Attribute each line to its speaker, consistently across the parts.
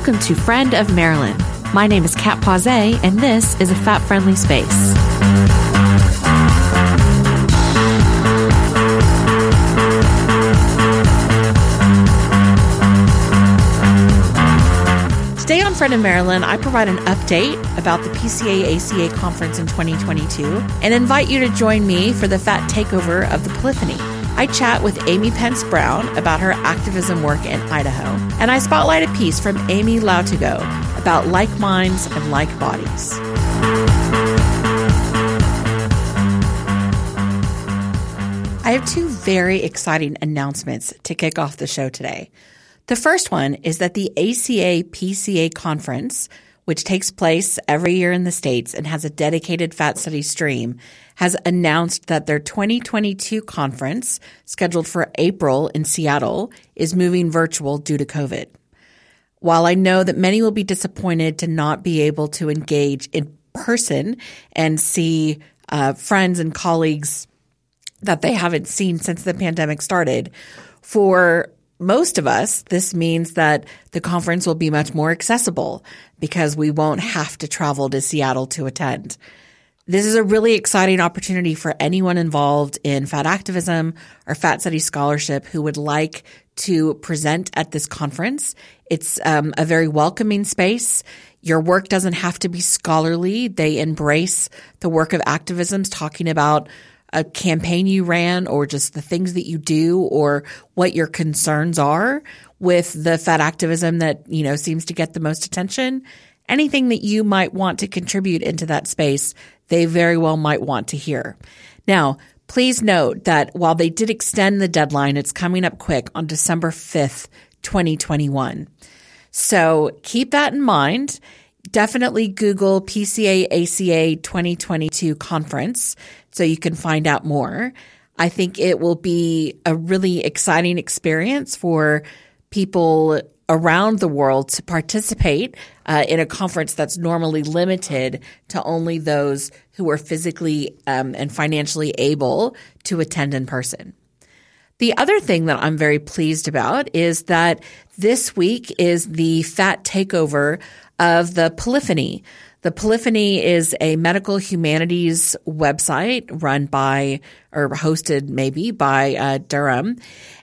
Speaker 1: Welcome to Friend of Marilyn. My name is Cat Pausé, and this is a fat friendly space. Today on Friend of Marilyn, I provide an update about the PCA ACA conference in 2022 and invite you to join me for the fat takeover of the Polyphony. I chat with Amy Pence Brown about her activism work in Idaho, and I spotlight a piece from Amy Lautogo about like minds and like bodies. I have two very exciting announcements to kick off the show today. The first one is that the ACA PCA conference, which takes place every year in the States and has a dedicated fat study stream, has announced that their 2022 conference, scheduled for April in Seattle, is moving virtual due to COVID. While I know that many will be disappointed to not be able to engage in person and see uh, friends and colleagues that they haven't seen since the pandemic started, for most of us, this means that the conference will be much more accessible because we won't have to travel to Seattle to attend. This is a really exciting opportunity for anyone involved in fat activism or fat study scholarship who would like to present at this conference. It's um, a very welcoming space. Your work doesn't have to be scholarly. They embrace the work of activisms talking about a campaign you ran or just the things that you do or what your concerns are with the fat activism that, you know, seems to get the most attention. Anything that you might want to contribute into that space, they very well might want to hear. Now, please note that while they did extend the deadline, it's coming up quick on December 5th, 2021. So keep that in mind definitely Google PCA ACA 2022 conference so you can find out more. I think it will be a really exciting experience for people around the world to participate uh, in a conference that's normally limited to only those who are physically um, and financially able to attend in person. The other thing that I'm very pleased about is that this week is the fat takeover of the Polyphony. The Polyphony is a medical humanities website run by, or hosted maybe by uh, Durham.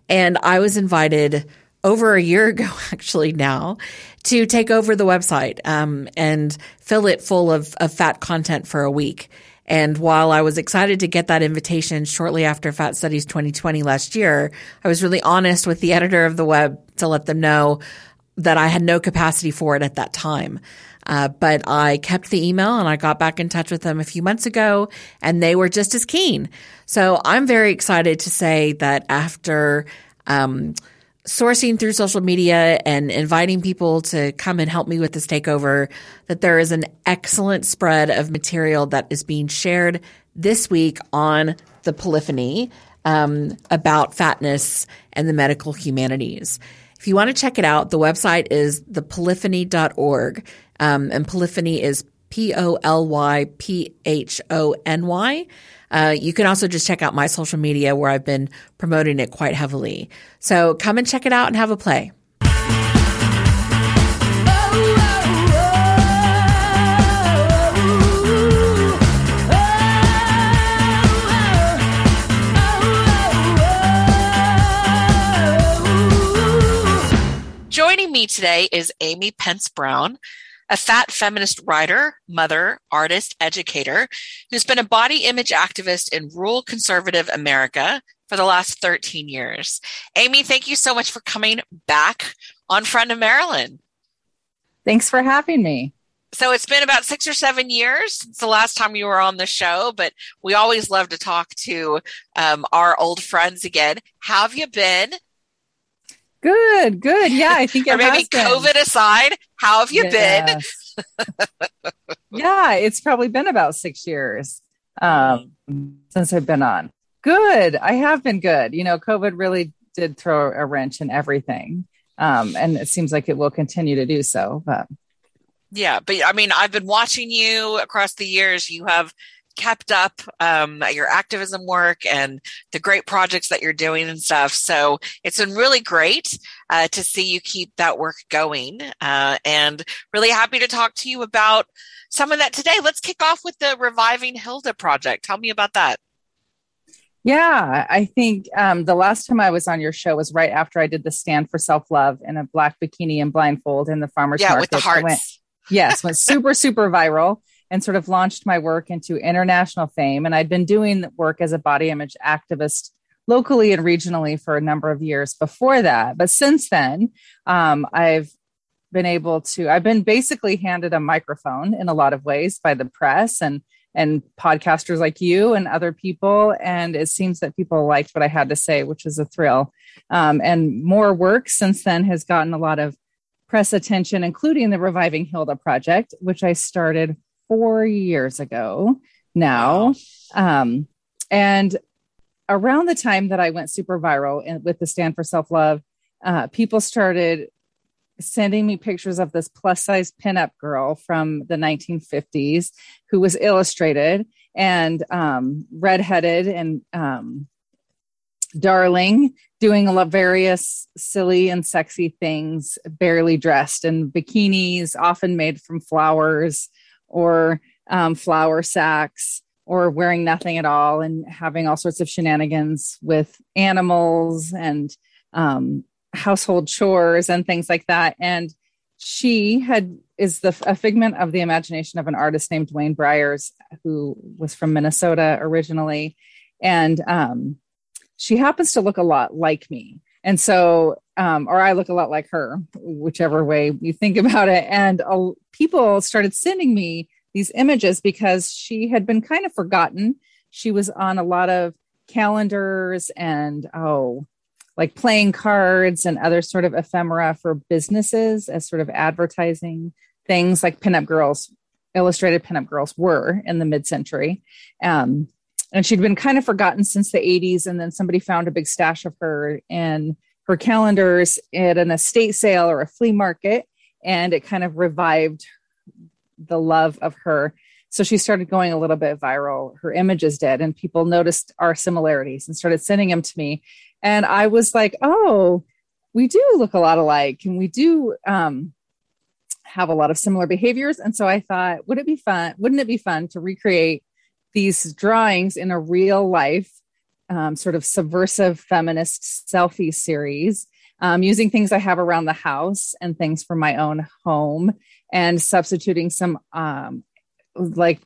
Speaker 1: And I was invited over a year ago, actually now, to take over the website um, and fill it full of, of fat content for a week. And while I was excited to get that invitation shortly after Fat Studies 2020 last year, I was really honest with the editor of the web to let them know that I had no capacity for it at that time. Uh, but I kept the email and I got back in touch with them a few months ago and they were just as keen. So I'm very excited to say that after, um, sourcing through social media and inviting people to come and help me with this takeover, that there is an excellent spread of material that is being shared this week on the Polyphony um, about fatness and the medical humanities. If you want to check it out, the website is thepolyphony.org. Um, and Polyphony is P O L Y P H O N Y. Uh, you can also just check out my social media where I've been promoting it quite heavily. So come and check it out and have a play.
Speaker 2: Joining me today is Amy Pence Brown, a fat feminist writer, mother, artist, educator who's been a body image activist in rural conservative America for the last 13 years. Amy, thank you so much for coming back on Friend of Marilyn.
Speaker 3: Thanks for having me.
Speaker 1: So it's been about six or seven years since the last time you were on the show, but we always love to talk to um, our old friends again. How have you been?
Speaker 3: Good, good. Yeah, I think
Speaker 1: or maybe COVID aside, how have you yes.
Speaker 3: been? yeah, it's probably been about six years um, since I've been on. Good. I have been good. You know, COVID really did throw a wrench in everything. Um, and it seems like it will continue to do so. But
Speaker 1: yeah, but I mean, I've been watching you across the years. You have kept up um, your activism work and the great projects that you're doing and stuff. So it's been really great uh, to see you keep that work going. Uh, and really happy to talk to you about some of that today. Let's kick off with the Reviving Hilda project. Tell me about that.
Speaker 3: Yeah, I think um, the last time I was on your show was right after I did the stand for self love in a black bikini and blindfold in the farmers
Speaker 1: yeah,
Speaker 3: market.
Speaker 1: with the hearts.
Speaker 3: Went, yes, went super super viral and sort of launched my work into international fame. And I'd been doing work as a body image activist locally and regionally for a number of years before that. But since then, um, I've been able to, I've been basically handed a microphone in a lot of ways by the press and and podcasters like you and other people. And it seems that people liked what I had to say, which is a thrill. Um, and more work since then has gotten a lot of press attention, including the Reviving Hilda project, which I started four years ago now. Um, and around the time that I went super viral in, with the Stand for Self Love, uh, people started sending me pictures of this plus size pinup girl from the 1950s who was illustrated and um, redheaded and um, darling, doing a lot various silly and sexy things, barely dressed in bikinis, often made from flowers or um, flour sacks or wearing nothing at all and having all sorts of shenanigans with animals and um, household chores and things like that. And she had is the a figment of the imagination of an artist named Wayne Bryers, who was from Minnesota originally, and um, she happens to look a lot like me. And so, um, or I look a lot like her, whichever way you think about it. And uh, people started sending me these images because she had been kind of forgotten. She was on a lot of calendars and, oh, like playing cards and other sort of ephemera for businesses as sort of advertising things like pinup girls, illustrated pinup girls were in the mid century. Um, and she'd been kind of forgotten since the 80s. And then somebody found a big stash of her in her calendars at an estate sale or a flea market. And it kind of revived the love of her. So she started going a little bit viral. Her images did, and people noticed our similarities and started sending them to me. And I was like, oh, we do look a lot alike and we do um, have a lot of similar behaviors. And so I thought, would it be fun? Wouldn't it be fun to recreate these drawings in a real life, um, sort of subversive feminist selfie series um, using things I have around the house and things from my own home and substituting some um, like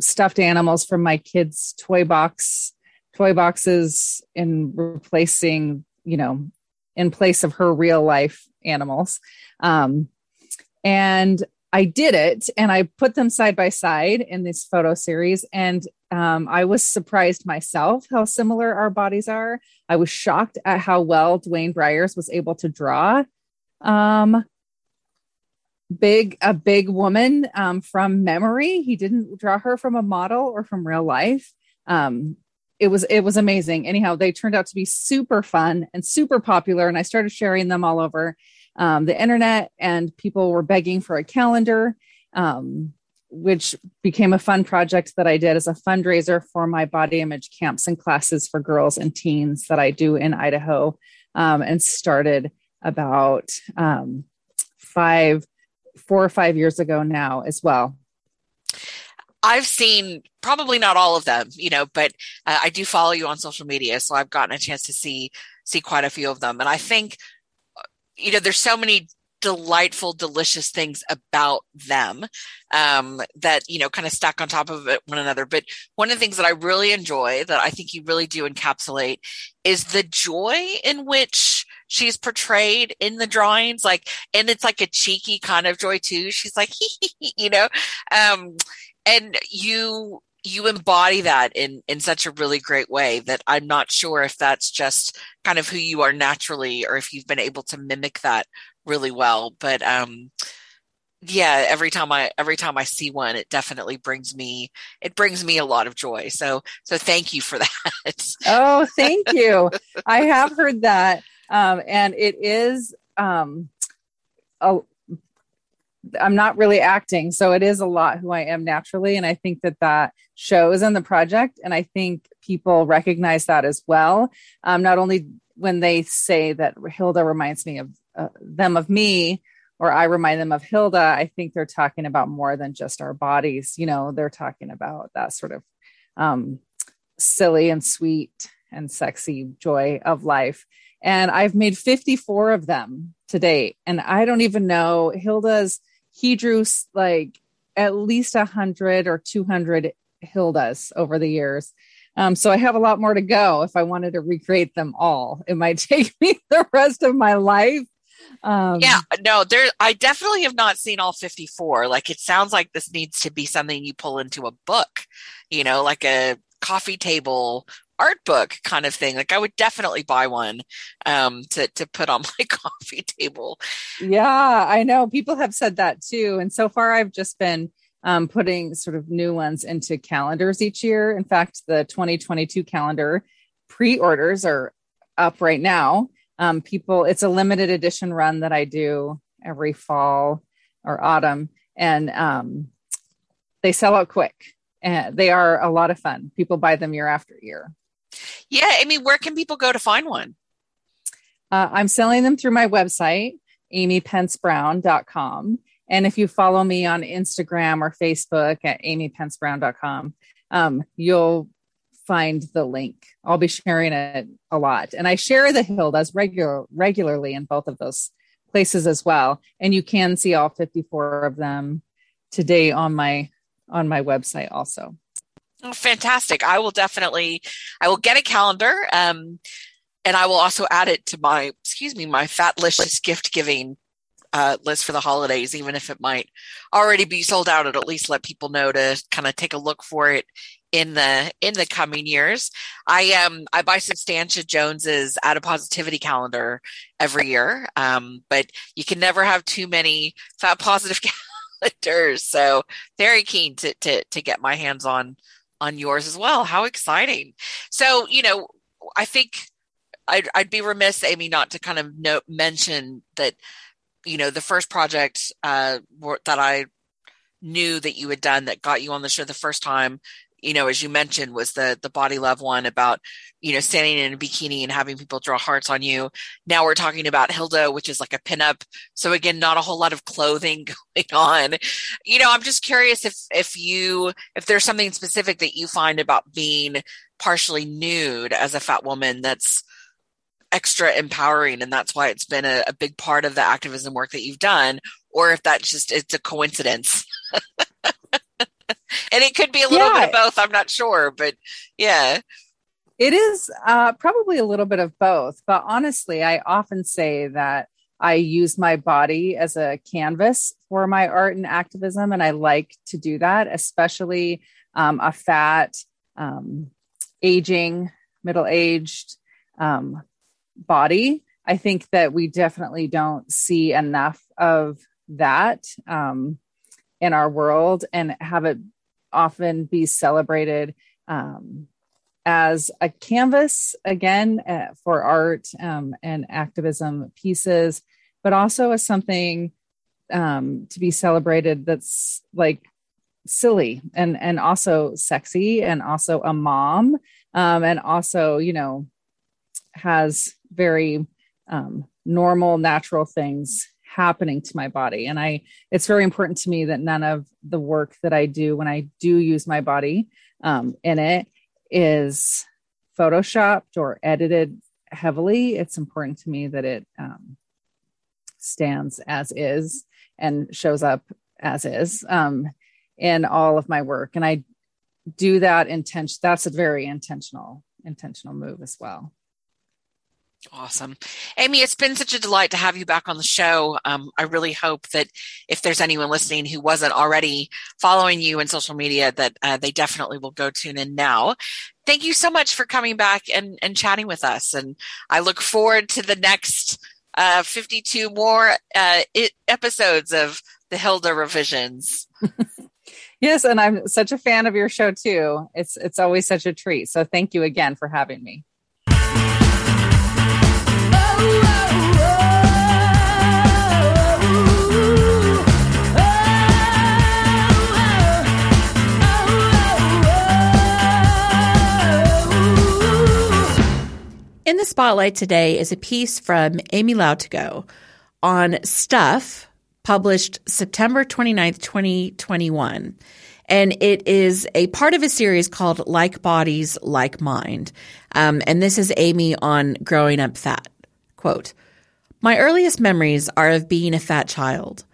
Speaker 3: stuffed animals from my kids' toy box toy boxes and replacing, you know, in place of her real life animals. Um, and I did it and I put them side by side in this photo series. And um, I was surprised myself how similar our bodies are. I was shocked at how well Duane Bryers was able to draw. Um, big a big woman um, from memory. He didn't draw her from a model or from real life. Um, it was it was amazing. Anyhow, they turned out to be super fun and super popular, and I started sharing them all over um, the internet, and people were begging for a calendar, um, which became a fun project that I did as a fundraiser for my body image camps and classes for girls and teens that I do in Idaho, um, and started about um, five, four or five years ago now as well.
Speaker 1: I've seen probably not all of them, you know, but uh, I do follow you on social media, so I've gotten a chance to see see quite a few of them, and I think, you know, there's so many delightful, delicious things about them um, that you know kind of stack on top of one another. But one of the things that I really enjoy, that I think you really do encapsulate, is the joy in which she's portrayed in the drawings, like, and it's like a cheeky kind of joy too. She's like, hee hee, you know, um, and you, you embody that in in such a really great way that I'm not sure if that's just kind of who you are naturally or if you've been able to mimic that really well but um yeah every time i every time i see one it definitely brings me it brings me a lot of joy. So so thank you for that.
Speaker 3: Oh thank you. I have heard that. Um and it is um a, i'm not really acting so it is a lot who i am naturally and i think that that shows in the project and i think people recognize that as well. Um not only when they say that hilda reminds me of uh, them of me or I remind them of Hilda, I think they're talking about more than just our bodies. You know, they're talking about that sort of um, silly and sweet and sexy joy of life. And I've made 54 of them to date. And I don't even know Hilda's, he drew like at least 100 or 200 Hildas over the years. Um, so I have a lot more to go if I wanted to recreate them all. It might take me the rest of my life
Speaker 1: um, yeah, no, there. I definitely have not seen all fifty-four. Like, it sounds like this needs to be something you pull into a book, you know, like a coffee table art book kind of thing. Like, I would definitely buy one um, to to put on my coffee table.
Speaker 3: Yeah, I know people have said that too, and so far I've just been um, putting sort of new ones into calendars each year. In fact, the 2022 calendar pre-orders are up right now um, people it's a limited edition run that i do every fall or autumn. And um, they sell out quick. And they are a lot of fun. People buy them year after year.
Speaker 1: Yeah i mean where can people go to find one?
Speaker 3: Uh, i'm selling them through my website amypencebrown.com and if you follow me on instagram or facebook at amypencebrown.com um, you'll find the link. I'll be sharing it a lot. And I share the Hildas regular regularly in both of those places as well. And you can see all 54 of them today on my on my website also.
Speaker 1: Oh, fantastic. I will definitely I will get a calendar. Um and I will also add it to my excuse me, my fatlicious gift giving uh, list for the holidays, even if it might already be sold out. It'll at least let people know to kind of take a look for it in the in the coming years. I um I buy Substantia Jones's Adipositivity calendar every year, um, but you can never have too many fat positive calendars. So very keen to to to get my hands on on yours as well. How exciting! So you know, I think I'd, I'd be remiss, Amy, not to kind of note mention that you know the first project uh, that I knew that you had done that got you on the show the first time you know, as you mentioned, was the the body love one about, you know, standing in a bikini and having people draw hearts on you. Now we're talking about Hilda, which is like a pinup. So again, not a whole lot of clothing going on. You know, I'm just curious if if you if there's something specific that you find about being partially nude as a fat woman that's extra empowering and that's why it's been a, a big part of the activism work that you've done or if that's just it's a coincidence and it could be a little yeah. bit of both. I'm not sure, but yeah.
Speaker 3: It is uh, probably a little bit of both. But honestly, I often say that I use my body as a canvas for my art and activism. And I like to do that, especially um, a fat, um, aging, middle aged um, body. I think that we definitely don't see enough of that um, in our world and have it often be celebrated um, as a canvas again uh, for art um, and activism pieces, but also as something um, to be celebrated that's like silly and and also sexy and also a mom um, and also you know has very um, normal natural things happening to my body. And i it's very important to me that none of the work that i do when i do use my body um, in it is photoshopped or edited heavily. It's important to me that it um, stands as is and shows up as is um, in all of my work. And i do that intention that's a very intentional intentional move as well
Speaker 2: Awesome. Amy, it's been such a delight to have you back on the show. Um, I really hope that if there's anyone listening who wasn't already following you in social media, that uh, they definitely will go tune in now. Thank you so much for coming back and, and chatting with us. And I look forward to the next uh, 52 more uh, it, episodes of the Hilda revisions.
Speaker 3: yes, and I'm such a fan of your show too. It's it's always such a treat. So thank you again for having me.
Speaker 1: Spotlight today is a piece from Amy Lautogo on Stuff, published September 29th, 2021. And it is a part of a series called Like Bodies, Like Mind. Um, and this is Amy on growing up fat. Quote, My earliest memories are of being a fat child.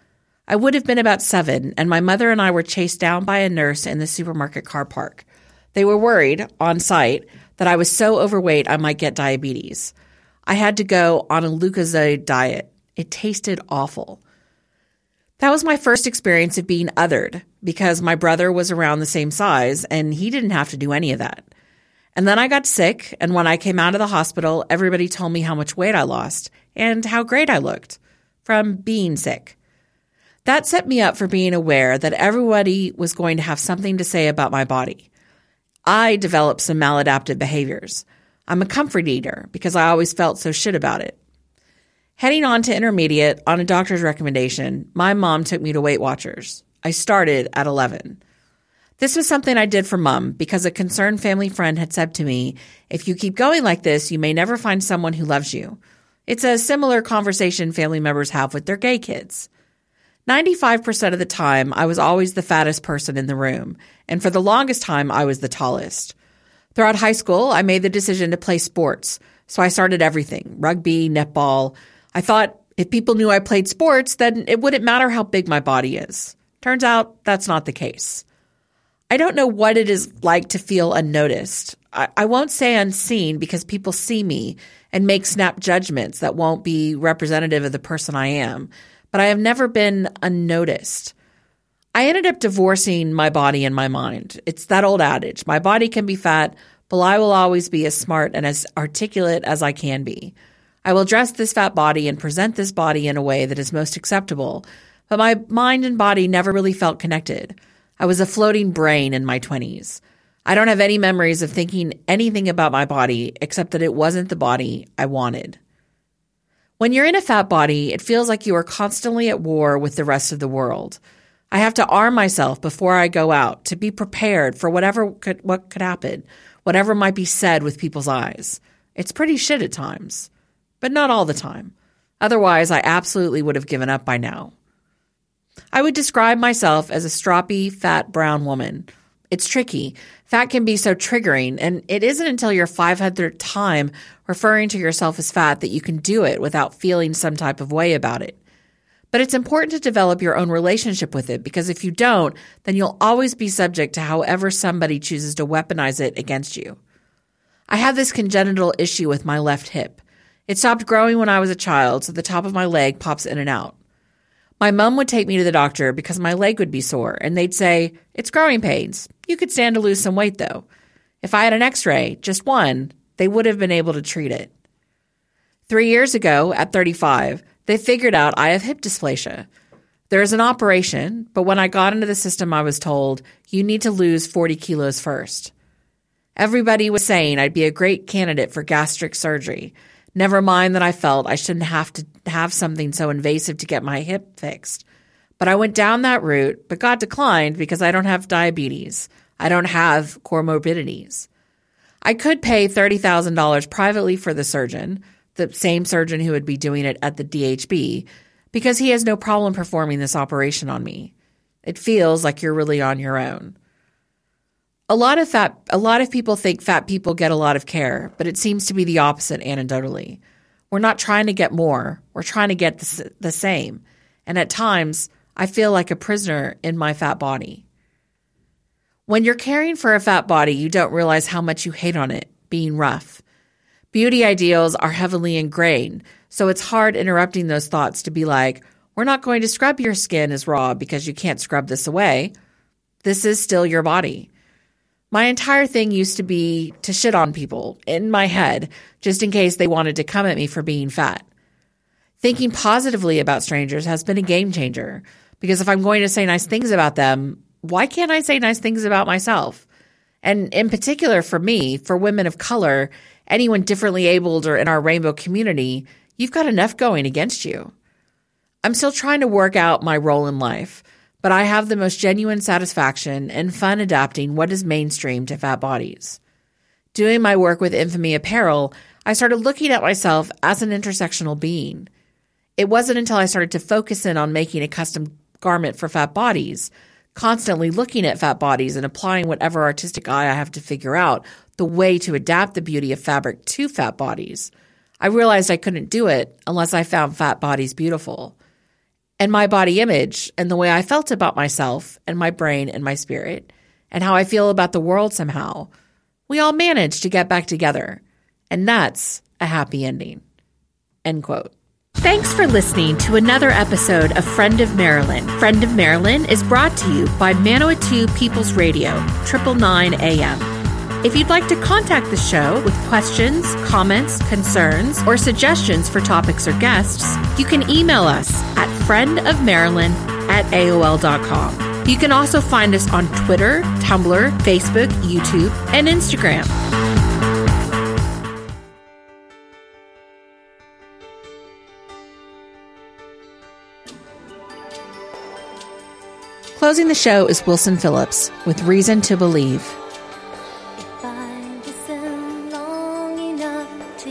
Speaker 1: I would have been about seven, and my mother and I were chased down by a nurse in the supermarket car park. They were worried, on site, that I was so overweight I might get diabetes. I had to go on a Lucozade diet. It tasted awful. That was my first experience of being othered because my brother was around the same size and he didn't have to do any of that. And then I got sick, and when I came out of the hospital, everybody told me how much weight I lost and how great I looked from being sick. That set me up for being aware that everybody was going to have something to say about my body. I developed some maladaptive behaviors. I'm a comfort eater because I always felt so shit about it. Heading on to intermediate on a doctor's recommendation, my mom took me to Weight Watchers. I started at 11. This was something I did for mom because a concerned family friend had said to me, if you keep going like this, you may never find someone who loves you. It's a similar conversation family members have with their gay kids. 95% of the time, I was always the fattest person in the room, and for the longest time, I was the tallest. Throughout high school, I made the decision to play sports, so I started everything rugby, netball. I thought if people knew I played sports, then it wouldn't matter how big my body is. Turns out that's not the case. I don't know what it is like to feel unnoticed. I, I won't say unseen because people see me and make snap judgments that won't be representative of the person I am but I have never been unnoticed. I ended up divorcing my body and my mind. It's that old adage my body can be fat, but I will always be as smart and as articulate as I can be. I will dress this fat body and present this body in a way that is most acceptable, but my mind and body never really felt connected. I was a floating brain in my 20s. I don't have any memories of thinking anything about my body except that it wasn't the body I wanted. When you're in a fat body, it feels like you are constantly at war with the rest of the world. I have to arm myself before I go out to be prepared for whatever could, what could happen, whatever might be said with people's eyes. It's pretty shit at times, but not all the time. Otherwise, I absolutely would have given up by now. I would describe myself as a stroppy, fat, brown woman. It's tricky. Fat can be so triggering, and it isn't until your 500th time referring to yourself as fat that you can do it without feeling some type of way about it. But it's important to develop your own relationship with it because if you don't, then you'll always be subject to however somebody chooses to weaponize it against you. I have this congenital issue with my left hip. It stopped growing when I was a child, so the top of my leg pops in and out. My mom would take me to the doctor because my leg would be sore, and they'd say, It's growing pains. You could stand to lose some weight, though. If I had an x ray, just one, they would have been able to treat it. Three years ago, at 35, they figured out I have hip dysplasia. There is an operation, but when I got into the system, I was told, You need to lose 40 kilos first. Everybody was saying I'd be a great candidate for gastric surgery. Never mind that I felt I shouldn't have to have something so invasive to get my hip fixed. But I went down that route, but got declined because I don't have diabetes. I don't have comorbidities. I could pay $30,000 privately for the surgeon, the same surgeon who would be doing it at the DHB, because he has no problem performing this operation on me. It feels like you're really on your own. A lot of fat a lot of people think fat people get a lot of care, but it seems to be the opposite anecdotally. We're not trying to get more, we're trying to get the, the same. And at times, I feel like a prisoner in my fat body. When you're caring for a fat body, you don't realize how much you hate on it being rough. Beauty ideals are heavily ingrained, so it's hard interrupting those thoughts to be like, we're not going to scrub your skin as raw because you can't scrub this away. This is still your body. My entire thing used to be to shit on people in my head, just in case they wanted to come at me for being fat. Thinking positively about strangers has been a game changer because if I'm going to say nice things about them, why can't I say nice things about myself? And in particular for me, for women of color, anyone differently abled or in our rainbow community, you've got enough going against you. I'm still trying to work out my role in life, but I have the most genuine satisfaction and fun adapting what is mainstream to fat bodies. Doing my work with Infamy Apparel, I started looking at myself as an intersectional being. It wasn't until I started to focus in on making a custom garment for fat bodies, constantly looking at fat bodies and applying whatever artistic eye I have to figure out the way to adapt the beauty of fabric to fat bodies. I realized I couldn't do it unless I found fat bodies beautiful. And my body image and the way I felt about myself and my brain and my spirit and how I feel about the world somehow, we all managed to get back together. And that's a happy ending. End quote. Thanks for listening to another episode of Friend of Marilyn. Friend of Marilyn is brought to you by Manawatu People's Radio, 999 AM. If you'd like to contact the show with questions, comments, concerns, or suggestions for topics or guests, you can email us at friendofmarilyn at AOL.com. You can also find us on Twitter, Tumblr, Facebook, YouTube, and Instagram. Closing the show is Wilson Phillips with Reason to Believe.
Speaker 4: If I long enough to